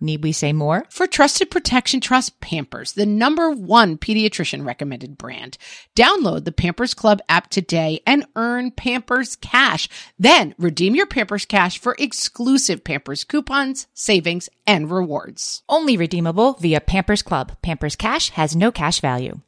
Need we say more? For trusted protection, trust Pampers, the number one pediatrician recommended brand. Download the Pampers Club app today and earn Pampers Cash. Then redeem your Pampers Cash for exclusive Pampers coupons, savings, and rewards. Only redeemable via Pampers Club. Pampers Cash has no cash value.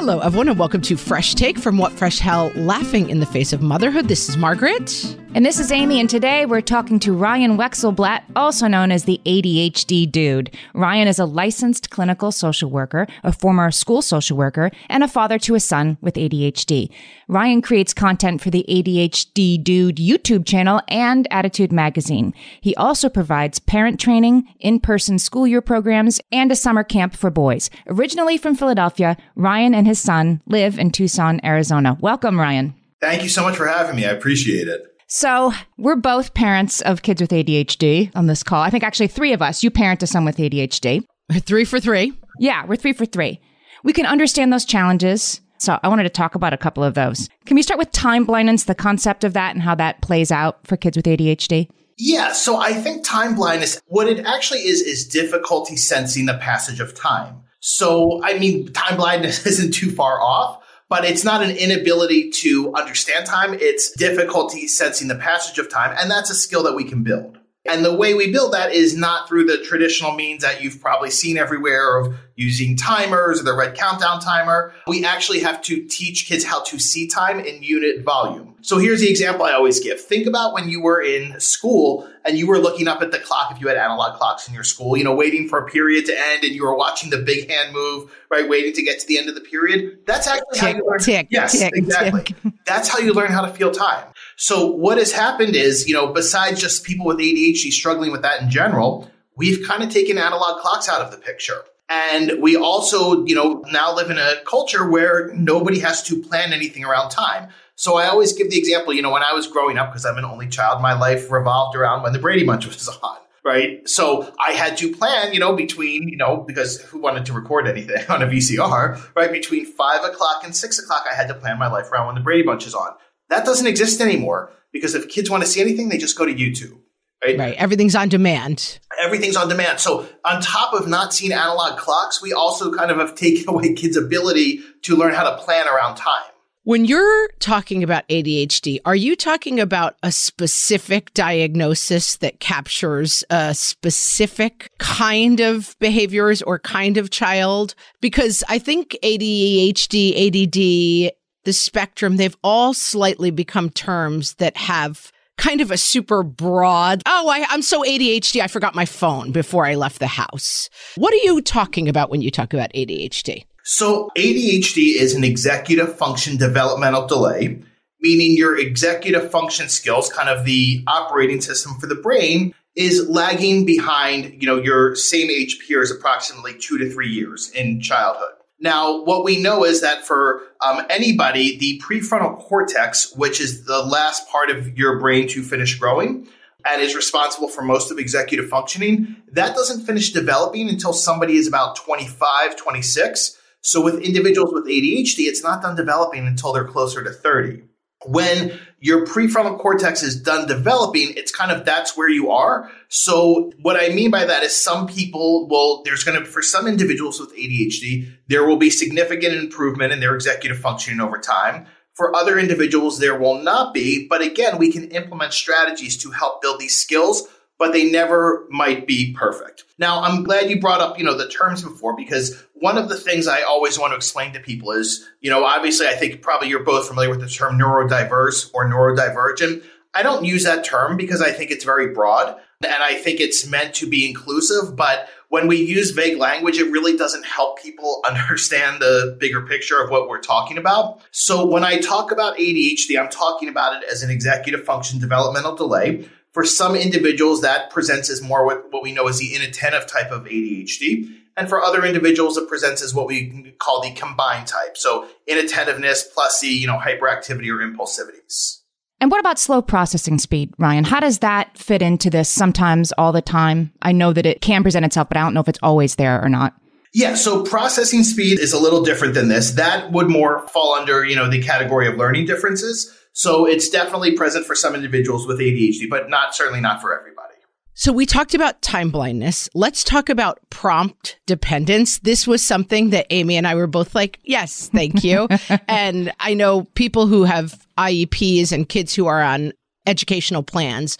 Hello, everyone, and welcome to Fresh Take from What Fresh Hell Laughing in the Face of Motherhood. This is Margaret. And this is Amy, and today we're talking to Ryan Wexelblatt, also known as the ADHD Dude. Ryan is a licensed clinical social worker, a former school social worker, and a father to a son with ADHD. Ryan creates content for the ADHD Dude YouTube channel and ADDitude Magazine. He also provides parent training, in person school year programs, and a summer camp for boys. Originally from Philadelphia, Ryan and his son live in Tucson, Arizona. Welcome, Ryan. Thank you so much for having me. I appreciate it. So, we're both parents of kids with ADHD on this call. I think actually three of us. You parent a son with ADHD. We're Three for three. Yeah, we're three for three. We can understand those challenges. So, I wanted to talk about a couple of those. Can we start with time blindness, the concept of that, and how that plays out for kids with ADHD? Yeah, so I think time blindness, what it actually is, is difficulty sensing the passage of time. So, I mean, time blindness isn't too far off but it's not an inability to understand time. It's difficulty sensing the passage of time. And that's a skill that we can build. And the way we build that is not through the traditional means that you've probably seen everywhere of using timers or the red countdown timer. We actually have to teach kids how to see time in unit volume. So here's the example I always give. Think about when you were in school and you were looking up at the clock if you had analog clocks in your school, you know, waiting for a period to end and you were watching the big hand move, right, waiting to get to the end of the period. That's actually tick, how you learn. Tick, yes, tick, exactly. Tick. That's how you learn how to feel time. So what has happened is, you know, besides just people with ADHD struggling with that in general, we've kind of taken analog clocks out of the picture. And we also, you know, now live in a culture where nobody has to plan anything around time. So I always give the example, you know, when I was growing up, because I'm an only child, my life revolved around when the Brady Bunch was on. Right. So I had to plan, you know, between, you know, because who wanted to record anything on a VCR, right? Between five o'clock and six o'clock, I had to plan my life around when the Brady Bunch is on. That doesn't exist anymore because if kids want to see anything, they just go to YouTube. Right? right. Everything's on demand. Everything's on demand. So, on top of not seeing analog clocks, we also kind of have taken away kids' ability to learn how to plan around time. When you're talking about ADHD, are you talking about a specific diagnosis that captures a specific kind of behaviors or kind of child? Because I think ADHD, ADD, the spectrum, they've all slightly become terms that have kind of a super broad, oh, I, am so ADHD, I forgot my phone before I left the house. What are you talking about when you talk about ADHD? So, ADHD is an executive function developmental delay, meaning your executive function skills, kind of the operating system for the brain, is lagging behind, you know, your same age peers approximately two to three years in childhood. Now, what we know is that for um, anybody, the prefrontal cortex, which is the last part of your brain to finish growing and is responsible for most of executive functioning, that doesn't finish developing until somebody is about 25, 26. So with individuals with ADHD, it's not done developing until they're closer to 30 when your prefrontal cortex is done developing, it's kind of that's where you are. So what I mean by that is some people will, there's going to, for some individuals with ADHD, there will be significant improvement in their executive functioning over time. For other individuals, there will not be. But again, we can implement strategies to help build these skills but they never might be perfect. Now, I'm glad you brought up, you know, the terms before because one of the things I always want to explain to people is, you know, obviously I think probably you're both familiar with the term neurodiverse or neurodivergent. I don't use that term because I think it's very broad and I think it's meant to be inclusive. But when we use vague language, it really doesn't help people understand the bigger picture of what we're talking about. So when I talk about ADHD, I'm talking about it as an executive function developmental delay. For some individuals, that presents as more what, what we know as the inattentive type of ADHD. And for other individuals, it presents as what we call the combined type. So inattentiveness plus the, you know, hyperactivity or impulsivities. And what about slow processing speed, Ryan? How does that fit into this sometimes all the time? I know that it can present itself, but I don't know if it's always there or not. Yeah, so processing speed is a little different than this. That would more fall under, you know, the category of learning differences. So it's definitely present for some individuals with ADHD, but not certainly not for everybody. So we talked about time blindness. Let's talk about prompt dependence. This was something that Amy and I were both like, yes, thank you. and I know people who have IEPs and kids who are on educational plans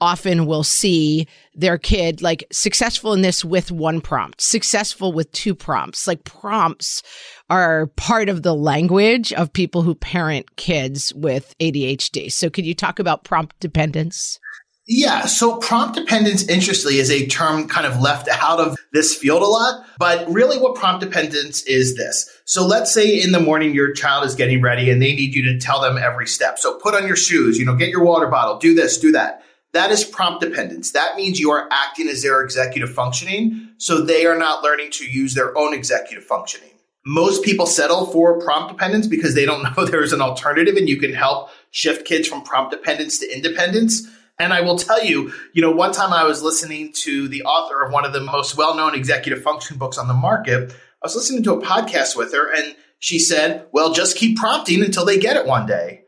often will see their kid like successful in this with one prompt, successful with two prompts. Like prompts are part of the language of people who parent kids with ADHD. So could you talk about prompt dependence? Yeah, so prompt dependence, interestingly, is a term kind of left out of this field a lot. But really, what prompt dependence is this. So let's say in the morning your child is getting ready and they need you to tell them every step. So put on your shoes, you know, get your water bottle, do this, do that. That is prompt dependence. That means you are acting as their executive functioning. So they are not learning to use their own executive functioning. Most people settle for prompt dependence because they don't know there's an alternative and you can help shift kids from prompt dependence to independence. And I will tell you, you know, one time I was listening to the author of one of the most well known executive function books on the market. I was listening to a podcast with her and she said, well, just keep prompting until they get it one day.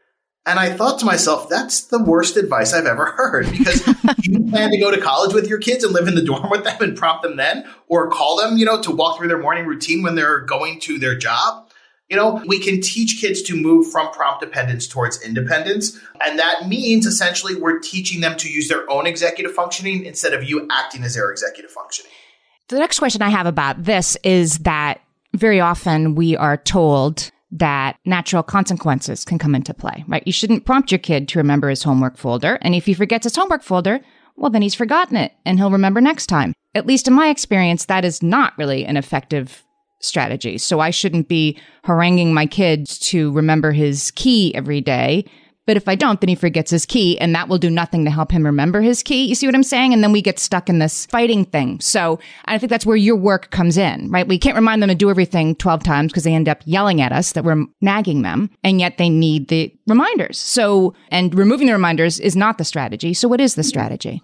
And I thought to myself, that's the worst advice I've ever heard because you plan to go to college with your kids and live in the dorm with them and prompt them then or call them, you know, to walk through their morning routine when they're going to their job. You know, we can teach kids to move from prompt dependence towards independence. And that means essentially we're teaching them to use their own executive functioning instead of you acting as their executive functioning. The next question I have about this is that very often we are told that natural consequences can come into play, right? You shouldn't prompt your kid to remember his homework folder. And if he forgets his homework folder, well, then he's forgotten it and he'll remember next time. At least in my experience, that is not really an effective strategy. So I shouldn't be haranguing my kids to remember his key every day. But if I don't, then he forgets his key and that will do nothing to help him remember his key. You see what I'm saying? And then we get stuck in this fighting thing. So I think that's where your work comes in, right? We can't remind them to do everything 12 times because they end up yelling at us that we're nagging them and yet they need the reminders. So, and removing the reminders is not the strategy. So what is the strategy?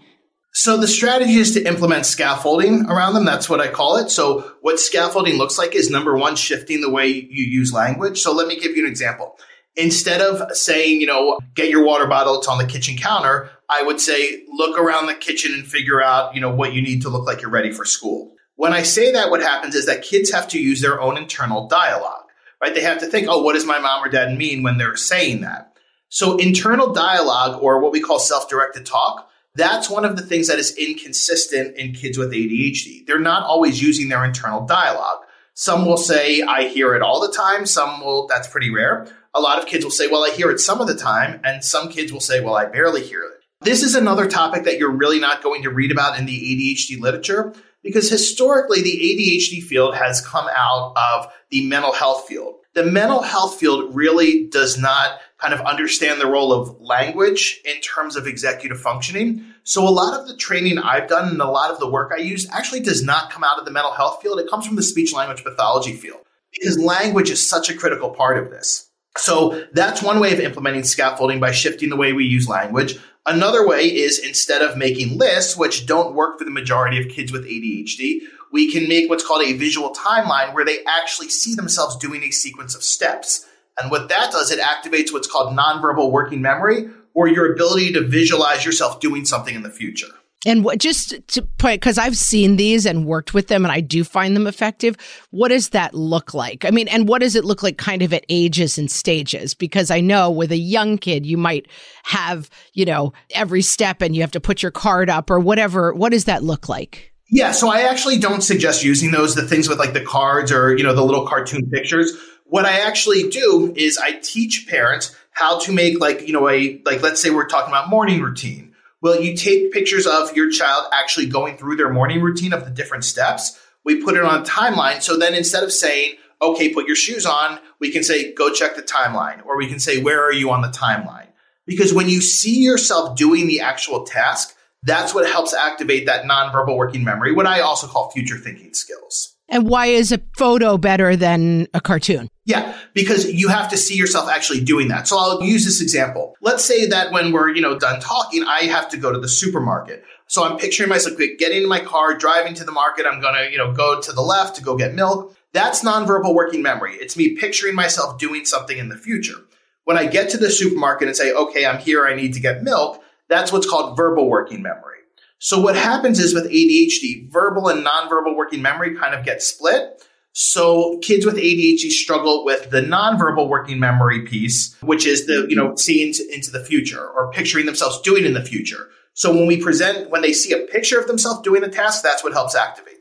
So the strategy is to implement scaffolding around them. That's what I call it. So what scaffolding looks like is number one, shifting the way you use language. So let me give you an example. Instead of saying, you know, get your water bottle, it's on the kitchen counter, I would say, look around the kitchen and figure out, you know, what you need to look like you're ready for school. When I say that, what happens is that kids have to use their own internal dialogue, right? They have to think, oh, what does my mom or dad mean when they're saying that? So internal dialogue or what we call self-directed talk that's one of the things that is inconsistent in kids with ADHD. They're not always using their internal dialogue. Some will say, I hear it all the time. Some will, that's pretty rare. A lot of kids will say, well, I hear it some of the time. And some kids will say, well, I barely hear it. This is another topic that you're really not going to read about in the ADHD literature because historically the ADHD field has come out of the mental health field. The mental health field really does not kind of understand the role of language in terms of executive functioning. So a lot of the training I've done and a lot of the work I use actually does not come out of the mental health field. It comes from the speech language pathology field because language is such a critical part of this. So that's one way of implementing scaffolding by shifting the way we use language. Another way is instead of making lists, which don't work for the majority of kids with ADHD, we can make what's called a visual timeline where they actually see themselves doing a sequence of steps. And what that does, it activates what's called nonverbal working memory or your ability to visualize yourself doing something in the future. And what, just to put, because I've seen these and worked with them and I do find them effective. What does that look like? I mean, and what does it look like kind of at ages and stages? Because I know with a young kid, you might have, you know, every step and you have to put your card up or whatever. What does that look like? Yeah, so I actually don't suggest using those, the things with like the cards or, you know, the little cartoon pictures. What I actually do is I teach parents how to make like, you know, a, like, let's say we're talking about morning routine. Well, you take pictures of your child actually going through their morning routine of the different steps. We put it on a timeline. So then instead of saying, okay, put your shoes on, we can say, go check the timeline, or we can say, where are you on the timeline? Because when you see yourself doing the actual task, that's what helps activate that nonverbal working memory, what I also call future thinking skills. And why is a photo better than a cartoon? Yeah, because you have to see yourself actually doing that. So I'll use this example. Let's say that when we're, you know, done talking, I have to go to the supermarket. So I'm picturing myself getting in my car, driving to the market. I'm going to, you know, go to the left to go get milk. That's nonverbal working memory. It's me picturing myself doing something in the future. When I get to the supermarket and say, okay, I'm here, I need to get milk, that's what's called verbal working memory. So what happens is with ADHD, verbal and nonverbal working memory kind of get split. So kids with ADHD struggle with the nonverbal working memory piece, which is the, you know, seeing into the future or picturing themselves doing in the future. So when we present, when they see a picture of themselves doing the task, that's what helps activate.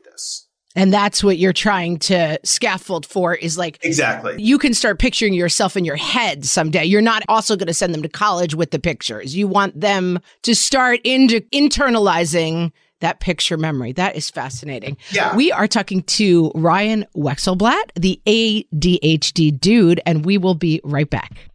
And that's what you're trying to scaffold for is like Exactly. You can start picturing yourself in your head someday. You're not also going to send them to college with the pictures. You want them to start into internalizing that picture memory. That is fascinating. Yeah. We are talking to Ryan Wexelblatt, the ADHD dude, and we will be right back.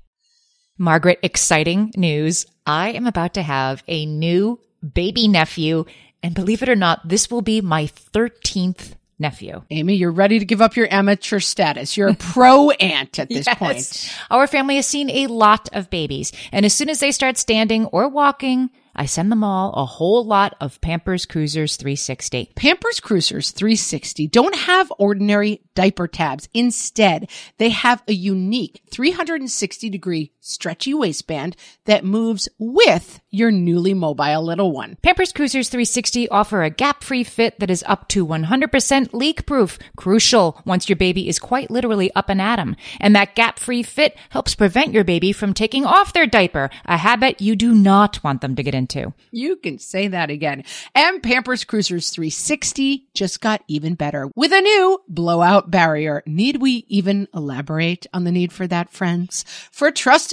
Margaret, exciting news. I am about to have a new baby nephew. And believe it or not, this will be my 13th nephew. Amy, you're ready to give up your amateur status. You're a pro aunt at this yes. point. Our family has seen a lot of babies. And as soon as they start standing or walking, I send them all a whole lot of Pampers Cruisers 360. Pampers Cruisers 360 don't have ordinary diaper tabs. Instead, they have a unique 360 degree stretchy waistband that moves with your newly mobile little one. Pampers Cruisers 360 offer a gap-free fit that is up to 100% leak-proof, crucial once your baby is quite literally up and at 'em. And that gap-free fit helps prevent your baby from taking off their diaper, a habit you do not want them to get into. You can say that again. And Pampers Cruisers 360 just got even better with a new blowout barrier. Need we even elaborate on the need for that, friends? For trusted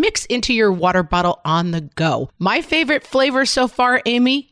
mix into your water bottle on the go. My favorite flavor so far, Amy,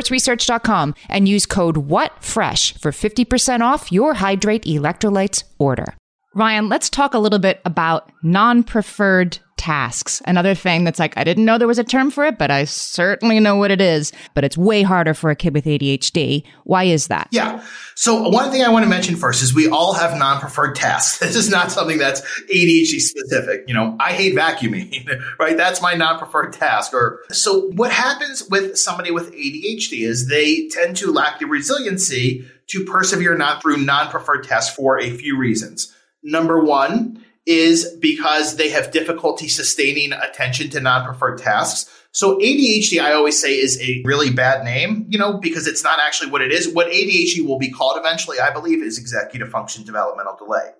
sportsresearch.com, and use code WhatFresh for 50% off your Hydrate electrolytes order. Ryan, let's talk a little bit about non preferred tasks. Another thing that's like, I didn't know there was a term for it, but I certainly know what it is. But it's way harder for a kid with ADHD. Why is that? Yeah. So one thing I want to mention first is we all have non-preferred tasks. This is not something that's ADHD specific. You know, I hate vacuuming, right? That's my non-preferred task. Or so what happens with somebody with ADHD is they tend to lack the resiliency to persevere not through non-preferred tasks for a few reasons. Number one, is because they have difficulty sustaining attention to non-preferred tasks. So ADHD, I always say, is a really bad name, you know, because it's not actually what it is. What ADHD will be called eventually, I believe, is executive function developmental delay.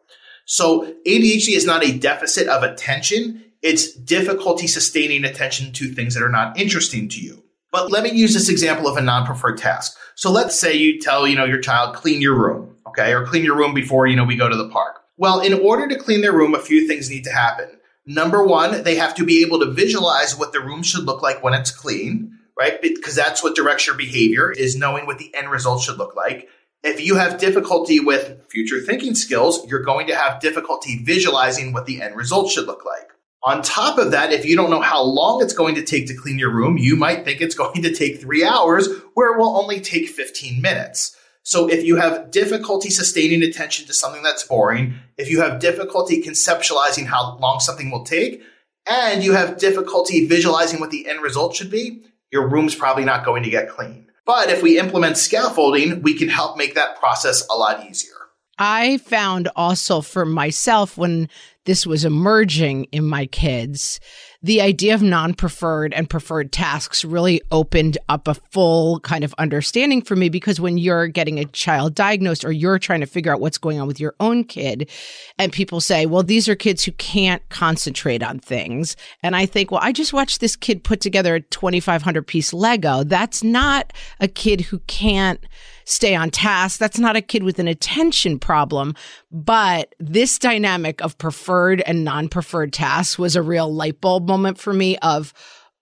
So ADHD is not a deficit of attention. It's difficulty sustaining attention to things that are not interesting to you. But let me use this example of a non-preferred task. So let's say you tell, you know, your child, clean your room, okay, or clean your room before, you know, we go to the park Well, in order to clean their room, a few things need to happen. Number one, they have to be able to visualize what the room should look like when it's clean, right? Because that's what directs your behavior is knowing what the end result should look like. If you have difficulty with future thinking skills, you're going to have difficulty visualizing what the end result should look like. On top of that, if you don't know how long it's going to take to clean your room, you might think it's going to take three hours where it will only take 15 minutes. So if you have difficulty sustaining attention to something that's boring, if you have difficulty conceptualizing how long something will take, and you have difficulty visualizing what the end result should be, your room's probably not going to get clean. But if we implement scaffolding, we can help make that process a lot easier. I found also for myself when this was emerging in my kids the idea of non preferred and preferred tasks really opened up a full kind of understanding for me because when you're getting a child diagnosed or you're trying to figure out what's going on with your own kid, and people say, well, these are kids who can't concentrate on things. And I think, well, I just watched this kid put together a 2,500 piece Lego. That's not a kid who can't stay on task. That's not a kid with an attention problem. But this dynamic of preferred and non preferred tasks was a real light bulb moment for me of,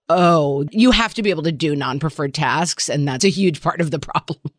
oh, you have to be able to do non preferred tasks. And that's a huge part of the problem.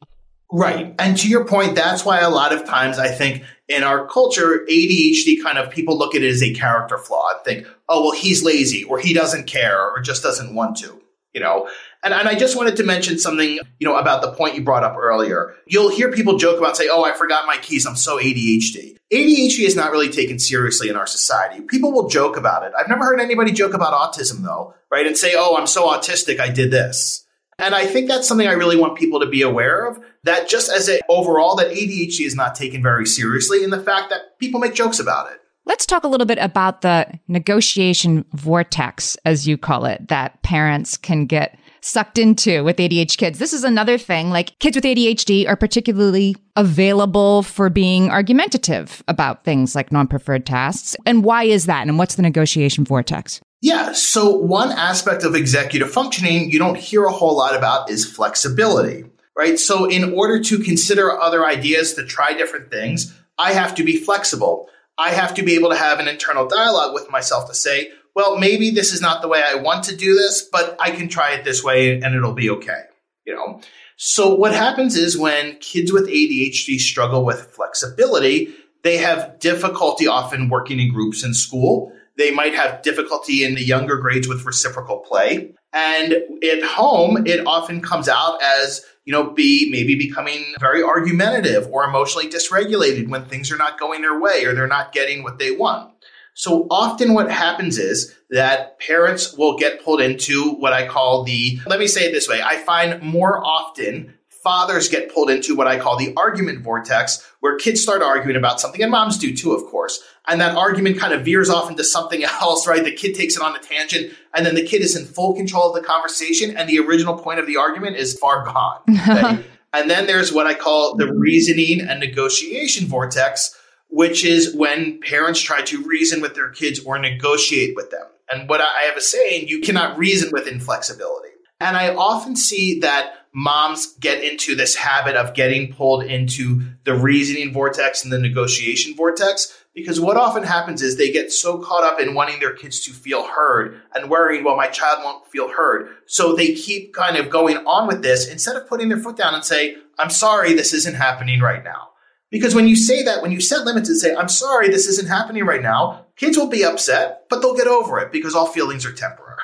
Right. And to your point, that's why a lot of times I think in our culture, ADHD kind of people look at it as a character flaw and think, oh, well, he's lazy or he doesn't care or just doesn't want to, you know? And, and I just wanted to mention something, you know, about the point you brought up earlier. You'll hear people joke about say, "Oh, I forgot my keys. I'm so ADHD." ADHD is not really taken seriously in our society. People will joke about it. I've never heard anybody joke about autism though, right? And say, "Oh, I'm so autistic. I did this." And I think that's something I really want people to be aware of. That just as a overall, that ADHD is not taken very seriously, and the fact that people make jokes about it. Let's talk a little bit about the negotiation vortex, as you call it, that parents can get sucked into with ADHD kids. This is another thing. Like kids with ADHD are particularly available for being argumentative about things like non preferred tasks. And why is that? And what's the negotiation vortex? Yeah. So, one aspect of executive functioning you don't hear a whole lot about is flexibility, right? So, in order to consider other ideas, to try different things, I have to be flexible. I have to be able to have an internal dialogue with myself to say, well, maybe this is not the way I want to do this, but I can try it this way and it'll be okay. You know? So what happens is when kids with ADHD struggle with flexibility, they have difficulty often working in groups in school. They might have difficulty in the younger grades with reciprocal play. And at home, it often comes out as, you know, be maybe becoming very argumentative or emotionally dysregulated when things are not going their way or they're not getting what they want. So often what happens is that parents will get pulled into what I call the, let me say it this way. I find more often fathers get pulled into what I call the argument vortex, where kids start arguing about something, and moms do too, of course. And that argument kind of veers off into something else, right? The kid takes it on a tangent, and then the kid is in full control of the conversation, and the original point of the argument is far gone. And then there's what I call the reasoning and negotiation vortex, which is when parents try to reason with their kids or negotiate with them. And what I have a saying, you cannot reason with inflexibility. And I often see that moms get into this habit of getting pulled into the reasoning vortex and the negotiation vortex because what often happens is they get so caught up in wanting their kids to feel heard and worrying, well, my child won't feel heard. So they keep kind of going on with this instead of putting their foot down and say, I'm sorry, this isn't happening right now. Because when you say that, when you set limits and say, I'm sorry, this isn't happening right now, kids will be upset, but they'll get over it because all feelings are temporary.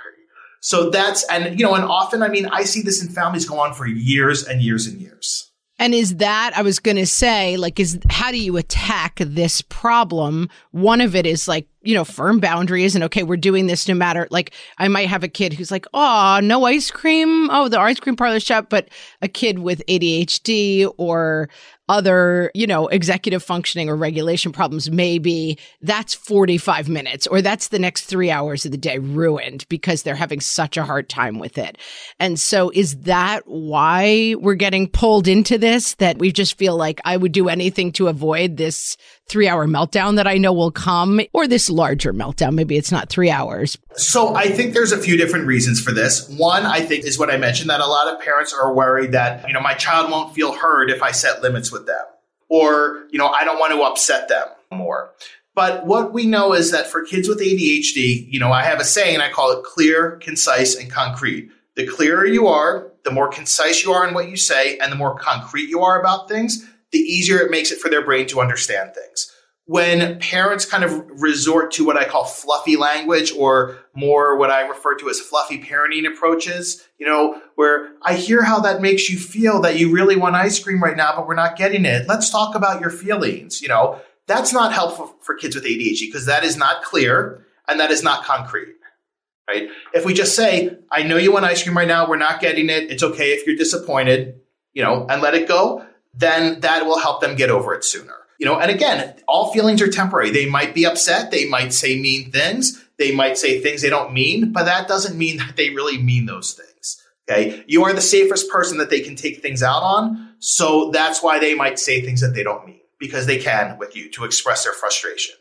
So that's, and, you know, and often, I mean, I see this in families go on for years and years and years. And is that, I was going to say, like, is how do you attack this problem? One of it is like, you know, firm boundaries and okay, we're doing this no matter, like, I might have a kid who's like, oh, no ice cream. Oh, the ice cream parlor shut. But a kid with ADHD or other, you know, executive functioning or regulation problems, maybe that's 45 minutes or that's the next three hours of the day ruined because they're having such a hard time with it. And so is that why we're getting pulled into this? That we just feel like I would do anything to avoid this three hour meltdown that I know will come or this larger meltdown? Maybe it's not three hours. So I think there's a few different reasons for this. One, I think is what I mentioned that a lot of parents are worried that, you know, my child won't feel heard if I set limits with them. Or, you know, I don't want to upset them. more. But what we know is that for kids with ADHD, you know, I have a saying, I call it clear, concise, and concrete. The clearer you are, the more concise you are in what you say, and the more concrete you are about things, the easier it makes it for their brain to understand things. When parents kind of resort to what I call fluffy language or more what I refer to as fluffy parenting approaches, you know, where I hear how that makes you feel that you really want ice cream right now, but we're not getting it. Let's talk about your feelings, you know. That's not helpful for kids with ADHD because that is not clear and that is not concrete. Right? If we just say, I know you want ice cream right now, we're not getting it. It's okay if you're disappointed, you know, and let it go, then that will help them get over it sooner. You know, and again, all feelings are temporary. They might be upset, they might say mean things, they might say things they don't mean, but that doesn't mean that they really mean those things. Okay. You are the safest person that they can take things out on. So that's why they might say things that they don't mean because they can with you to express their frustration.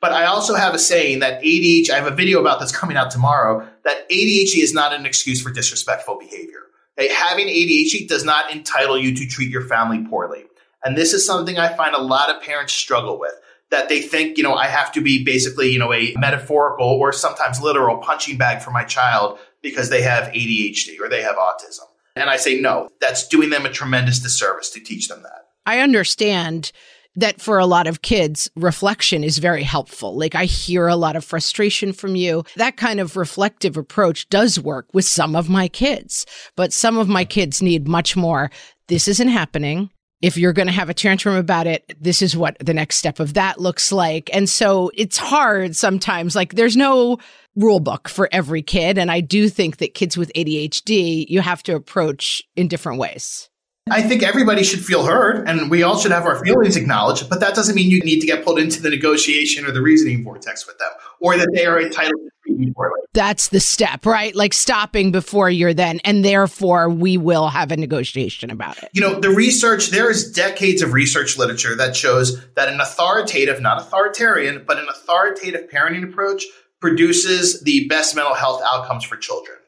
But I also have a saying that ADHD, I have a video about this coming out tomorrow, that ADHD is not an excuse for disrespectful behavior. Having ADHD does not entitle you to treat your family poorly. And this is something I find a lot of parents struggle with. That they think, you know, I have to be basically, you know, a metaphorical or sometimes literal punching bag for my child because they have ADHD or they have autism. And I say, no, that's doing them a tremendous disservice to teach them that. I understand that for a lot of kids, reflection is very helpful. Like I hear a lot of frustration from you. That kind of reflective approach does work with some of my kids, but some of my kids need much more. This isn't happening. If you're going to have a tantrum about it, this is what the next step of that looks like. And so it's hard sometimes. Like there's no rule book for every kid. And I do think that kids with ADHD, you have to approach in different ways. I think everybody should feel heard and we all should have our feelings acknowledged, but that doesn't mean you need to get pulled into the negotiation or the reasoning vortex with them or that they are entitled to treat you poorly. That's the step, right? Like stopping before you're then, and therefore we will have a negotiation about it. You know, the research, there is decades of research literature that shows that an authoritative, not authoritarian, but an authoritative parenting approach produces the best mental health outcomes for children.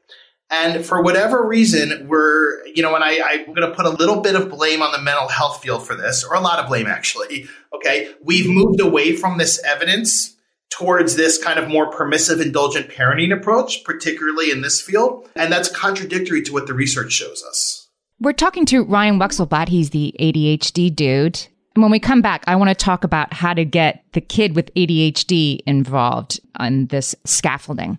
And for whatever reason, we're, you know, and I, I'm going to put a little bit of blame on the mental health field for this, or a lot of blame actually. Okay. We've moved away from this evidence towards this kind of more permissive, indulgent parenting approach, particularly in this field. And that's contradictory to what the research shows us. We're talking to Ryan Wexelblatt. He's the ADHD dude. And when we come back, I want to talk about how to get the kid with ADHD involved on this scaffolding.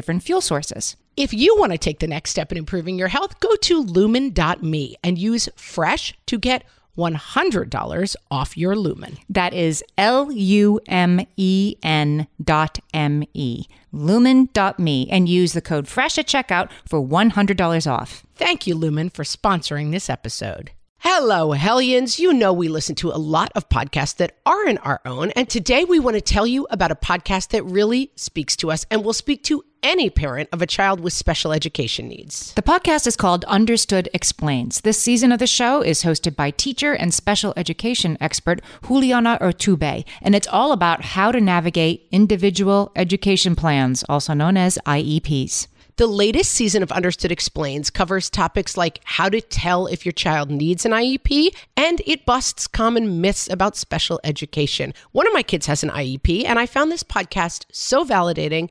different fuel sources. If you want to take the next step in improving your health, go to lumen.me and use fresh to get $100 off your lumen. That is L U M E N dot M E. Lumen.me and use the code FRESH at checkout for $100 off. Thank you, Lumen, for sponsoring this episode. Hello, Hellions. You know we listen to a lot of podcasts that aren't our own. And today we want to tell you about a podcast that really speaks to us and will speak to any parent of a child with special education needs. The podcast is called Understood Explains. This season of the show is hosted by teacher and special education expert Juliana Urtubey, and it's all about how to navigate individual education plans, also known as IEPs. The latest season of Understood Explains covers topics like how to tell if your child needs an IEP, and it busts common myths about special education. One of my kids has an IEP, and I found this podcast so validating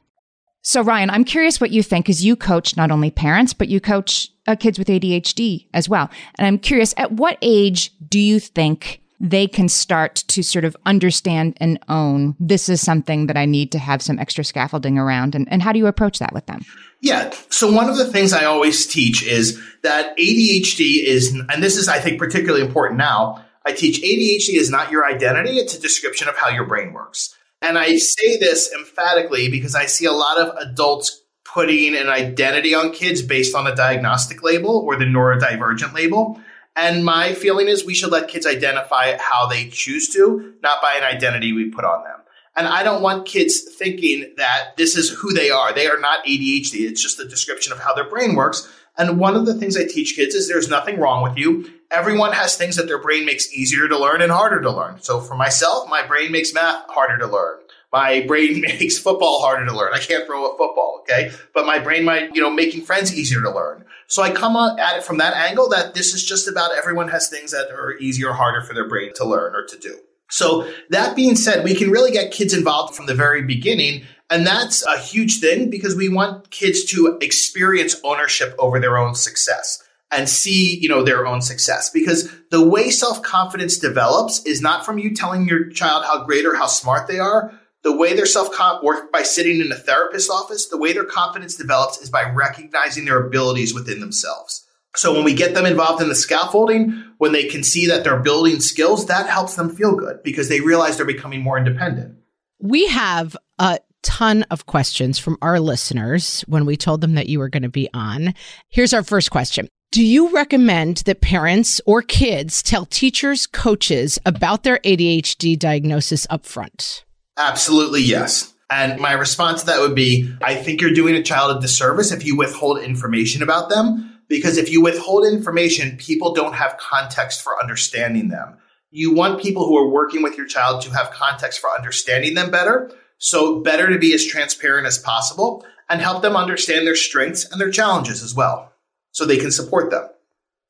So, Ryan, I'm curious what you think because you coach not only parents, but you coach uh, kids with ADHD as well. And I'm curious, at what age do you think they can start to sort of understand and own this is something that I need to have some extra scaffolding around? And, and how do you approach that with them? Yeah. So one of the things I always teach is that ADHD is, and this is, I think, particularly important now. I teach ADHD is not your identity. It's a description of how your brain works. And I say this emphatically because I see a lot of adults putting an identity on kids based on a diagnostic label or the neurodivergent label. And my feeling is we should let kids identify how they choose to, not by an identity we put on them. And I don't want kids thinking that this is who they are. They are not ADHD. It's just a description of how their brain works. And one of the things I teach kids is there's nothing wrong with you. Everyone has things that their brain makes easier to learn and harder to learn. So for myself, my brain makes math harder to learn. My brain makes football harder to learn. I can't throw a football, okay? But my brain might, you know, making friends easier to learn. So I come at it from that angle that this is just about everyone has things that are easier or harder for their brain to learn or to do. So that being said, we can really get kids involved from the very beginning. And that's a huge thing because we want kids to experience ownership over their own success and see, you know, their own success. Because the way self-confidence develops is not from you telling your child how great or how smart they are. The way their self work by sitting in a therapist's office, the way their confidence develops is by recognizing their abilities within themselves. So when we get them involved in the scaffolding, when they can see that they're building skills, that helps them feel good because they realize they're becoming more independent. We have a ton of questions from our listeners when we told them that you were going to be on. Here's our first question. Do you recommend that parents or kids tell teachers, coaches about their ADHD diagnosis up front? Absolutely, yes. And my response to that would be I think you're doing a child a disservice if you withhold information about them because if you withhold information, people don't have context for understanding them. You want people who are working with your child to have context for understanding them better. So, better to be as transparent as possible and help them understand their strengths and their challenges as well so they can support them.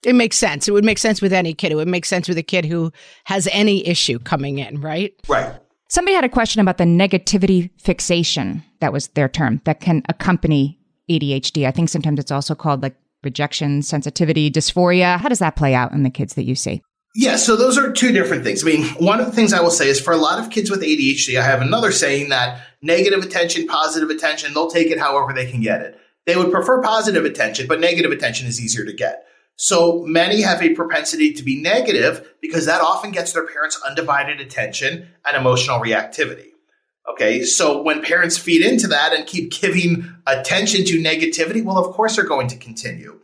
It makes sense. It would make sense with any kid. It would make sense with a kid who has any issue coming in, right? Right. Somebody had a question about the negativity fixation. That was their term that can accompany ADHD. I think sometimes it's also called like rejection, sensitivity, dysphoria. How does that play out in the kids that you see? Yeah, so those are two different things. I mean, one of the things I will say is for a lot of kids with ADHD, I have another saying that negative attention, positive attention, they'll take it however they can get it. They would prefer positive attention, but negative attention is easier to get. So many have a propensity to be negative because that often gets their parents' undivided attention and emotional reactivity. Okay, so when parents feed into that and keep giving attention to negativity, well, of course they're going to continue.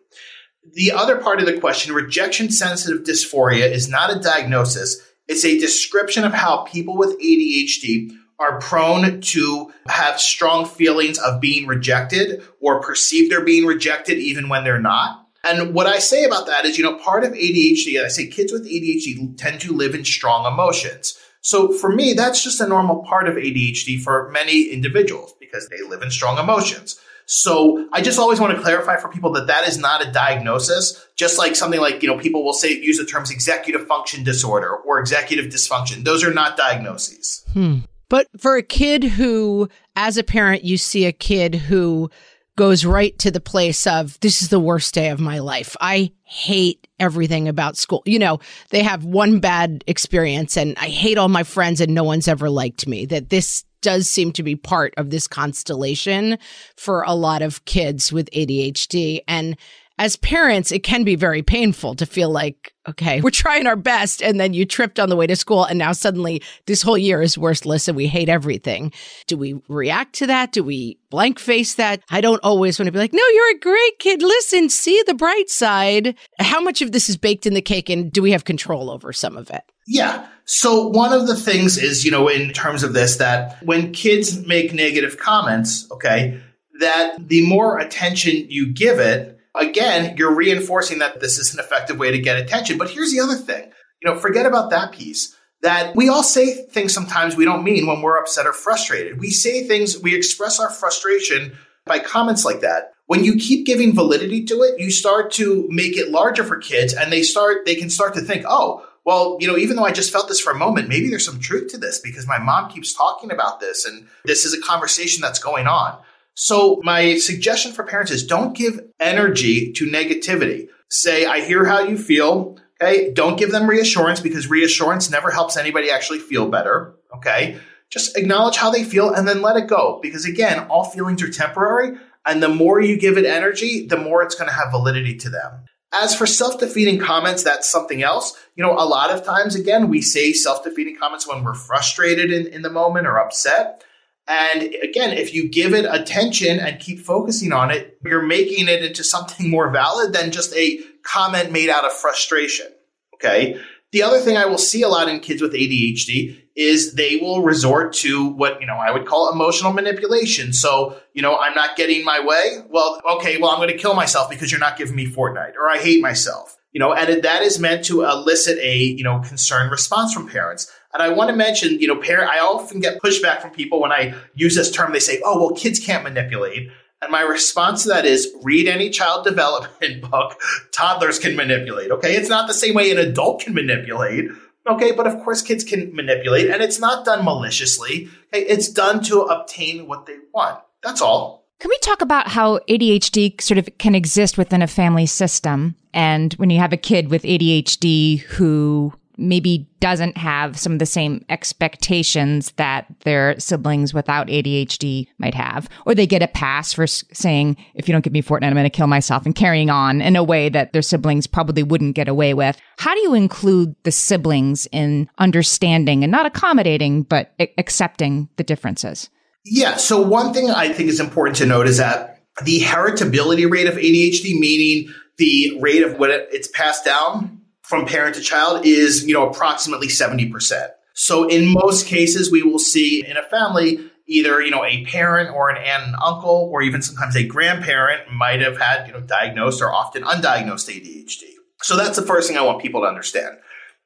The other part of the question, rejection sensitive dysphoria, is not a diagnosis. It's a description of how people with ADHD are prone to have strong feelings of being rejected or perceive they're being rejected even when they're not. And what I say about that is, you know, part of ADHD, I say kids with ADHD tend to live in strong emotions. So for me, that's just a normal part of ADHD for many individuals because they live in strong emotions. So I just always want to clarify for people that that is not a diagnosis, just like something like, you know, people will say, use the terms executive function disorder or executive dysfunction. Those are not diagnoses. Hmm. But for a kid who, as a parent, you see a kid who goes right to the place of this is the worst day of my life. I hate everything about school. You know, they have one bad experience and I hate all my friends and no one's ever liked me. That this does seem to be part of this constellation for a lot of kids with ADHD. And as parents, it can be very painful to feel like, okay, we're trying our best. And then you tripped on the way to school. And now suddenly this whole year is worthless and we hate everything. Do we react to that? Do we blank face that? I don't always want to be like, no, you're a great kid. Listen, see the bright side. How much of this is baked in the cake and do we have control over some of it? Yeah. So one of the things is, you know, in terms of this, that when kids make negative comments, okay, that the more attention you give it, again, you're reinforcing that this is an effective way to get attention. But here's the other thing. You know, forget about that piece that we all say things sometimes we don't mean when we're upset or frustrated. We say things, we express our frustration by comments like that. When you keep giving validity to it, you start to make it larger for kids and they start, they can start to think, oh, well, you know, even though I just felt this for a moment, maybe there's some truth to this because my mom keeps talking about this and this is a conversation that's going on. So my suggestion for parents is don't give energy to negativity. Say, I hear how you feel. Okay. Don't give them reassurance because reassurance never helps anybody actually feel better. Okay. Just acknowledge how they feel and then let it go. Because again, all feelings are temporary. And the more you give it energy, the more it's going to have validity to them. As for self defeating comments, that's something else. You know, a lot of times, again, we say self defeating comments when we're frustrated in, in the moment or upset. And again, if you give it attention and keep focusing on it, you're making it into something more valid than just a comment made out of frustration. Okay. The other thing I will see a lot in kids with ADHD is they will resort to what, you know, I would call emotional manipulation. So, you know, I'm not getting my way. Well, okay, well, I'm going to kill myself because you're not giving me Fortnite or I hate myself. You know, and that is meant to elicit a, you know, concerned response from parents. And I want to mention, you know, parent, I often get pushback from people when I use this term. They say, oh, well, kids can't manipulate. And my response to that is read any child development book. Toddlers can manipulate. Okay. It's not the same way an adult can manipulate. Okay. But of course, kids can manipulate and it's not done maliciously. Okay. It's done to obtain what they want. That's all. Can we talk about how ADHD sort of can exist within a family system? And when you have a kid with ADHD who maybe doesn't have some of the same expectations that their siblings without ADHD might have. Or they get a pass for saying, if you don't give me Fortnite, I'm going to kill myself and carrying on in a way that their siblings probably wouldn't get away with. How do you include the siblings in understanding and not accommodating, but accepting the differences? Yeah. So one thing I think is important to note is that the heritability rate of ADHD, meaning the rate of when it's passed down from parent to child is, you know, approximately 70%. So in most cases, we will see in a family either, you know, a parent or an aunt and uncle, or even sometimes a grandparent might have had, you know, diagnosed or often undiagnosed ADHD. So that's the first thing I want people to understand.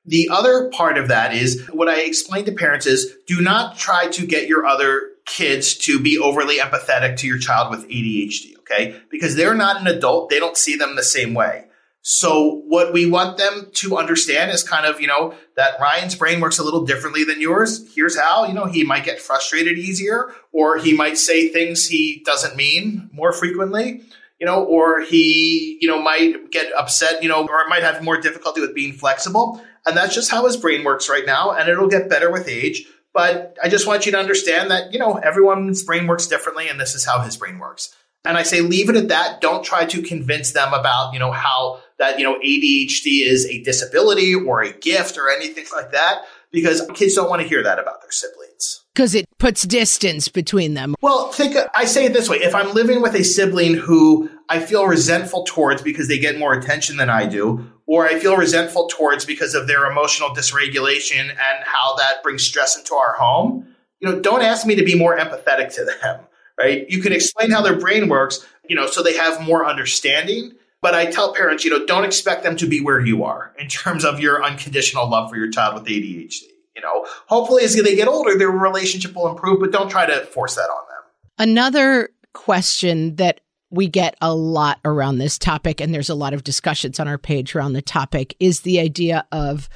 The other part of that is what I explain to parents is do not try to get your other kids to be overly empathetic to your child with ADHD, okay? Because they're not an adult, they don't see them the same way. So what we want them to understand is kind of, you know, that Ryan's brain works a little differently than yours. Here's how, you know, he might get frustrated easier or he might say things he doesn't mean more frequently, you know, or he, you know, might get upset, you know, or might have more difficulty with being flexible. And that's just how his brain works right now. And it'll get better with age. But I just want you to understand that, you know, everyone's brain works differently and this is how his brain works. And I say leave it at that. Don't try to convince them about, you know, how that, you know, ADHD is a disability or a gift or anything like that, because kids don't want to hear that about their siblings. Because it puts distance between them. Well, think, I say it this way. If I'm living with a sibling who I feel resentful towards because they get more attention than I do, or I feel resentful towards because of their emotional dysregulation and how that brings stress into our home, you know, don't ask me to be more empathetic to them right? You can explain how their brain works, you know, so they have more understanding. But I tell parents, you know, don't expect them to be where you are in terms of your unconditional love for your child with ADHD. You know, hopefully as they get older, their relationship will improve, but don't try to force that on them. Another question that we get a lot around this topic, and there's a lot of discussions on our page around the topic, is the idea of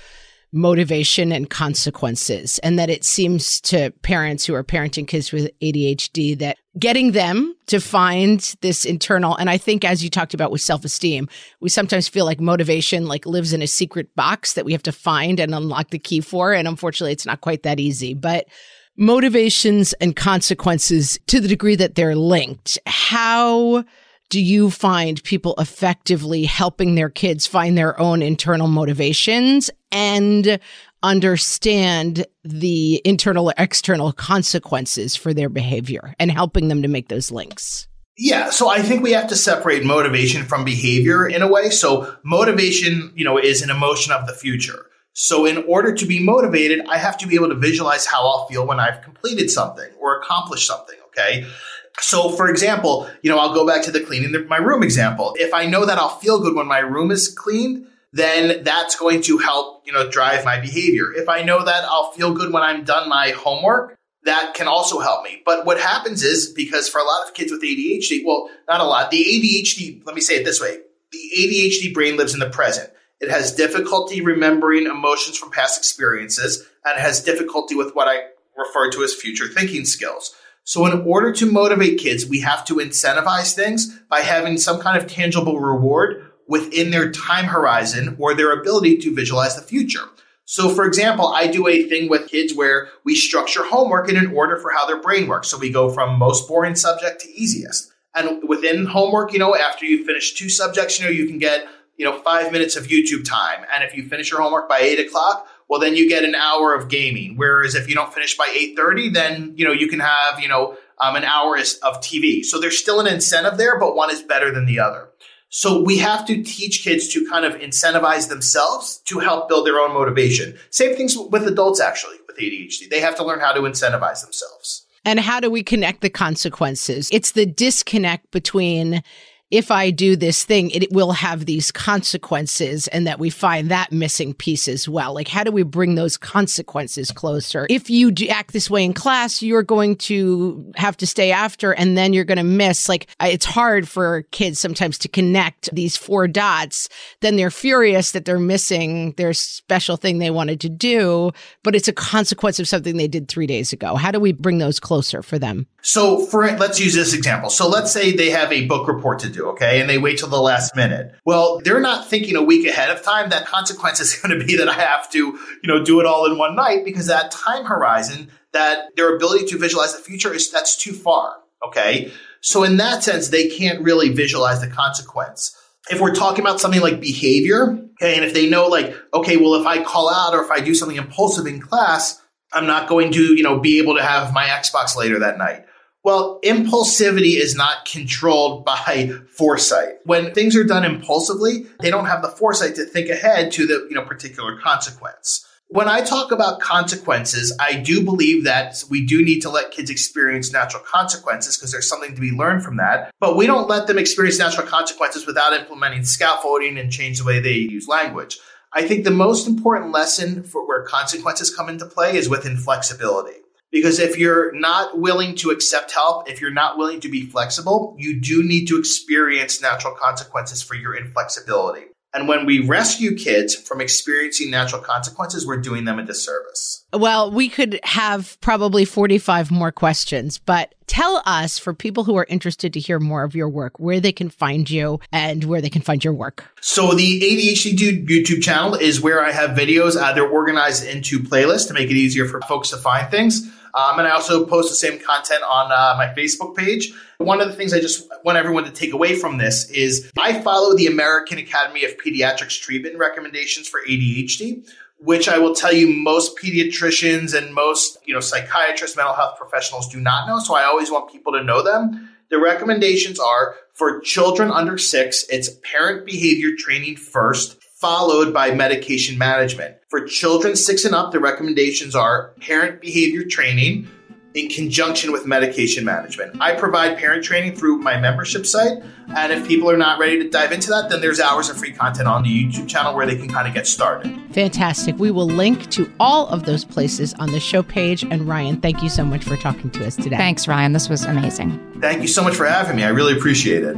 motivation and consequences. And that it seems to parents who are parenting kids with ADHD that getting them to find this internal, and I think as you talked about with self esteem, we sometimes feel like motivation like lives in a secret box that we have to find and unlock the key for. And unfortunately, it's not quite that easy. But motivations and consequences to the degree that they're linked, how do you find people effectively helping their kids find their own internal motivations and understand the internal or external consequences for their behavior and helping them to make those links? Yeah, so I think we have to separate motivation from behavior in a way. So motivation, you know, is an emotion of the future. So in order to be motivated, I have to be able to visualize how I'll feel when I've completed something or accomplished something, okay? So, for example, you know, I'll go back to the cleaning the, my room example. If I know that I'll feel good when my room is cleaned, then that's going to help, you know, drive my behavior. If I know that I'll feel good when I'm done my homework, that can also help me. But what happens is because for a lot of kids with ADHD, well, not a lot, the ADHD, let me say it this way the ADHD brain lives in the present. It has difficulty remembering emotions from past experiences and has difficulty with what I refer to as future thinking skills. So, in order to motivate kids, we have to incentivize things by having some kind of tangible reward within their time horizon or their ability to visualize the future. So, for example, I do a thing with kids where we structure homework in an order for how their brain works. So, we go from most boring subject to easiest. And within homework, you know, after you finish two subjects, you know, you can get, you know, five minutes of YouTube time. And if you finish your homework by eight o'clock, well, then you get an hour of gaming. Whereas if you don't finish by 8.30, then, you know, you can have, you know, um, an hour of TV. So there's still an incentive there, but one is better than the other. So we have to teach kids to kind of incentivize themselves to help build their own motivation. Same things with adults, actually, with ADHD. They have to learn how to incentivize themselves. And how do we connect the consequences? It's the disconnect between if I do this thing, it will have these consequences, and that we find that missing piece as well. Like, how do we bring those consequences closer? If you act this way in class, you're going to have to stay after, and then you're going to miss. Like, it's hard for kids sometimes to connect these four dots. Then they're furious that they're missing their special thing they wanted to do, but it's a consequence of something they did three days ago. How do we bring those closer for them? So, for let's use this example. So, let's say they have a book report to do, okay, and they wait till the last minute. Well, they're not thinking a week ahead of time that consequence is going to be that I have to, you know, do it all in one night because that time horizon, that their ability to visualize the future is that's too far, okay? So, in that sense, they can't really visualize the consequence if we're talking about something like behavior, okay, and if they know like, okay, well, if I call out or if I do something impulsive in class, I'm not going to, you know, be able to have my Xbox later that night. Well, impulsivity is not controlled by foresight. When things are done impulsively, they don't have the foresight to think ahead to the you know particular consequence. When I talk about consequences, I do believe that we do need to let kids experience natural consequences because there's something to be learned from that. But we don't let them experience natural consequences without implementing scaffolding and change the way they use language. I think the most important lesson for where consequences come into play is with inflexibility. Because if you're not willing to accept help, if you're not willing to be flexible, you do need to experience natural consequences for your inflexibility. And when we rescue kids from experiencing natural consequences, we're doing them a disservice. Well, we could have probably 45 more questions, but tell us for people who are interested to hear more of your work, where they can find you and where they can find your work. So the ADHD Dude YouTube channel is where I have videos. Uh, they're organized into playlists to make it easier for folks to find things. Um, and I also post the same content on uh, my Facebook page. One of the things I just want everyone to take away from this is I follow the American Academy of Pediatrics treatment recommendations for ADHD, which I will tell you most pediatricians and most you know psychiatrists, mental health professionals do not know. So I always want people to know them. The recommendations are for children under six, it's parent behavior training first, followed by medication management. For children six and up, the recommendations are parent behavior training in conjunction with medication management. I provide parent training through my membership site. And if people are not ready to dive into that, then there's hours of free content on the YouTube channel where they can kind of get started. Fantastic. We will link to all of those places on the show page. And Ryan, thank you so much for talking to us today. Thanks, Ryan. This was amazing. Thank you so much for having me. I really appreciate it.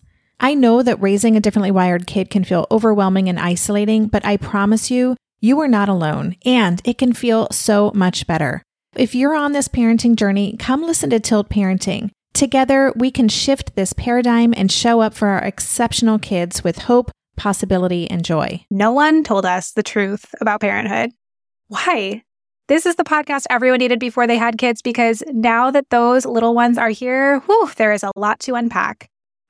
I know that raising a differently wired kid can feel overwhelming and isolating, but I promise you, you are not alone, and it can feel so much better. If you're on this parenting journey, come listen to Tilt Parenting. Together, we can shift this paradigm and show up for our exceptional kids with hope, possibility, and joy. No one told us the truth about parenthood. Why? This is the podcast everyone needed before they had kids because now that those little ones are here, whew, there is a lot to unpack.